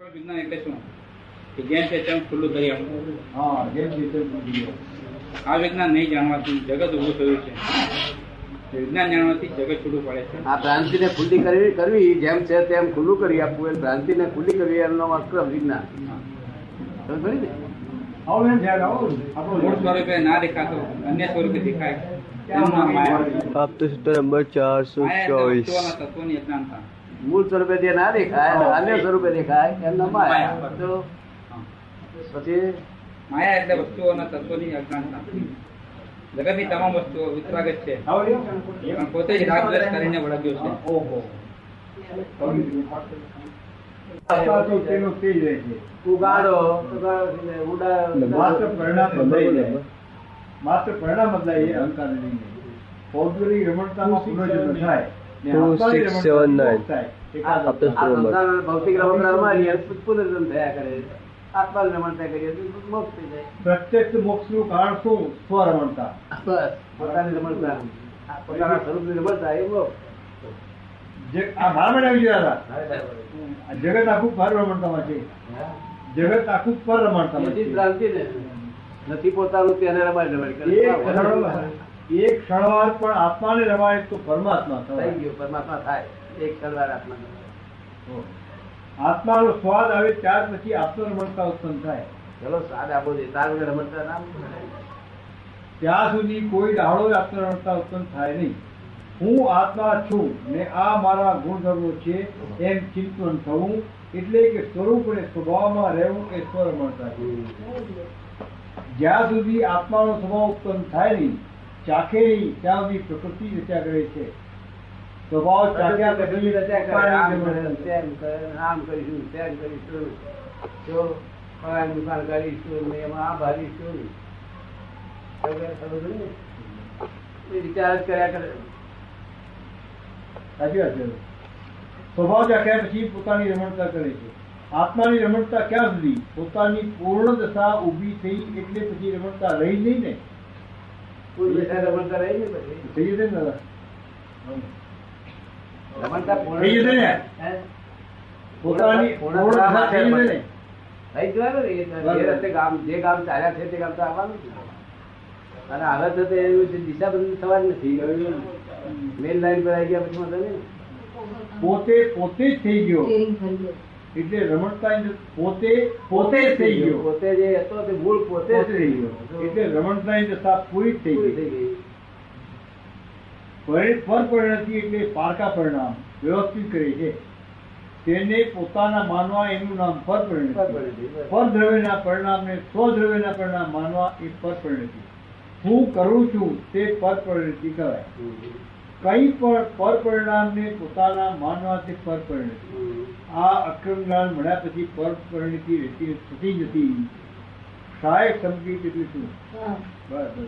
વિજ્ઞાન એટલે શું જેમ છે તેમ ખુલ્લું કરી આપવું હા જેમ. આ વિજ્ઞાન નહીં જાણવાથી જગત ઉભું થયું છે. વિજ્ઞાન જાણવાથી જગત છૂટું પડે છે. આ ભ્રાંતિને ખુલ્લી કરવી કરવી જેમ છે તેમ ખુલ્લું કરી આપવું. એ ભ્રાંતિને ખુલ્લી કરવી એમનો અક્રમ વિજ્ઞાન મૂળ સ્વરૂપે ના દેખાતો અન્ય સ્વરૂપે દેખાય. આપતો સૂત્ર નંબર ચારસો ચોવીસ. તત્વોની અજ્ઞાનતા મૂળ સ્વરૂપે તે ના દેખાય અન્ય સ્વરૂપે દેખાય એમ ના માયા. તો પછી? માયા એટલે વસ્તુઓના તત્વોની અજ્ઞાનતા જગતની તમામ વસ્તુઓ છે. ને. પોતે જ રાગદ્વેષ કરીને વળગ્યો છે. ઓહો. આત્મા તો તેનો તે જ રહે છે. ઉગાડો ઉગાડો એટલે ઉડા માત્ર પરિણામ બદલાય અહંકાર નહીં. ને રમણતા seven, nine. થાય. આ એકાદ આપતો ભૌતિક રમકડામાં રહીએ પુનર્જન્મ થયા કરે આત્માને રમણતા કરીએ મોક્ષ થઈ જાય પ્રત્યક્ષ મોક્ષનું કારણ શું સ્વરમણતા બસ પોતાની રમણતા આ પોતાના સ્વરૂપની રમણતા એ મોક્ષ જે આ મારા માટે આવી ગયા હતા. આ જગત આખું પર રમણતામાં છે. જગત આખું પર રમણતામાં છે. નથી પોતાનું તેને રમાય રમાય કરે એક ક્ષણવાર પણ આત્માને રમાય તો પરમાત્મા થઈ ગયો પરમાત્મા થાય. એક ક્ષણવાર આત્મા આત્માનો સ્વાદ આવે ત્યાર પછી આત્મરમણતા ઉત્પન્ન થાય. ચલો સ્વાદ આપો છે તાર વગર રમણતા નામ ત્યાં સુધી કોઈ ડાળો આત્મરમણતા ઉત્પન્ન થાય નહીં. હું આત્મા છું. ને આ મારા ગુણધર્મો છે. એમ ચિંતન થવું એટલે કે સ્વરૂપ અને સ્વભાવમાં રહેવું એ સ્વરમણતા છે. જ્યાં સુધી આત્માનો સ્વભાવ ઉત્પન્ન થાય નહીં ચાખે નહીં ત્યાં પ્રકૃતિ રચ્યા કરે છે. સ્વભાવ ચાખ્યા પછી આમ કરીશું તેમ કરીશું જો ફલાણી દુકાન કરીશું ને એમાં આ ભરીશું વગેરે ખબર પડી ને? એ વિચાર જ કર્યા કરે. સાચી વાત છે. સ્વભાવ ચાખ્યા પછી પોતાની રમણતા કરે છે. આત્માની રમણતા ક્યાં સુધી? પોતાની પૂર્ણ દશા ઊભી થઈ એટલે પછી રમણતા રહી નહીં ને કોઈ બેઠા રમણતા રહી ને પછી થઈ જશે ને દાદા રમણતા પૂર્ણ- થઈ જશે ને? હે? પોતાની પૂર્ણ પૂર્ણ થવા દશા માટે થઈ જશે ને થઈ જવાનું ને એ તો બરાબર. જે રસ્તે ગામ જે ગામ ચાલ્યા છે તે ગામ તો આવવાનું જ. અને આગળ જતે એવું છે દિશા બદલી થવાની નથી મેન લાઈન પર આવી ગયા પછી વાંધો નહીં ને. પોતે પોતે જ થઈ ગયો એટલે રમણતા પોતે પોતે જ થઈ ગયો. પોતે જે હતો તે મૂળ પોતે જ થઈ ગયો. એટલે રમણતા ની પૂરી જ થઈ ગઈ. થઈ પર પરિણતિ એટલે પારકા પરિણામ વ્યવસ્થિત કરે છે. તેને પોતાના માનવા એનું નામ પર પરિણતિ. પરપરિણતિ, બસ. પર દ્રવ્યના પરિણામને સ્વદ્રવ્યના પરિણામ માનવા એ પર પરિણતિ. હું કરું છું તે પર પરિણતિ કહેવાય. કઈ પણ પર પરિણામને પોતાના માનવા તે પર પરિણતિ. આ અક્રમ જ્ઞાન મળ્યા પછી પર પરિણતિ રહેતી થતી નથી. સહાયક સમજી કેટલી શું? બસ બસ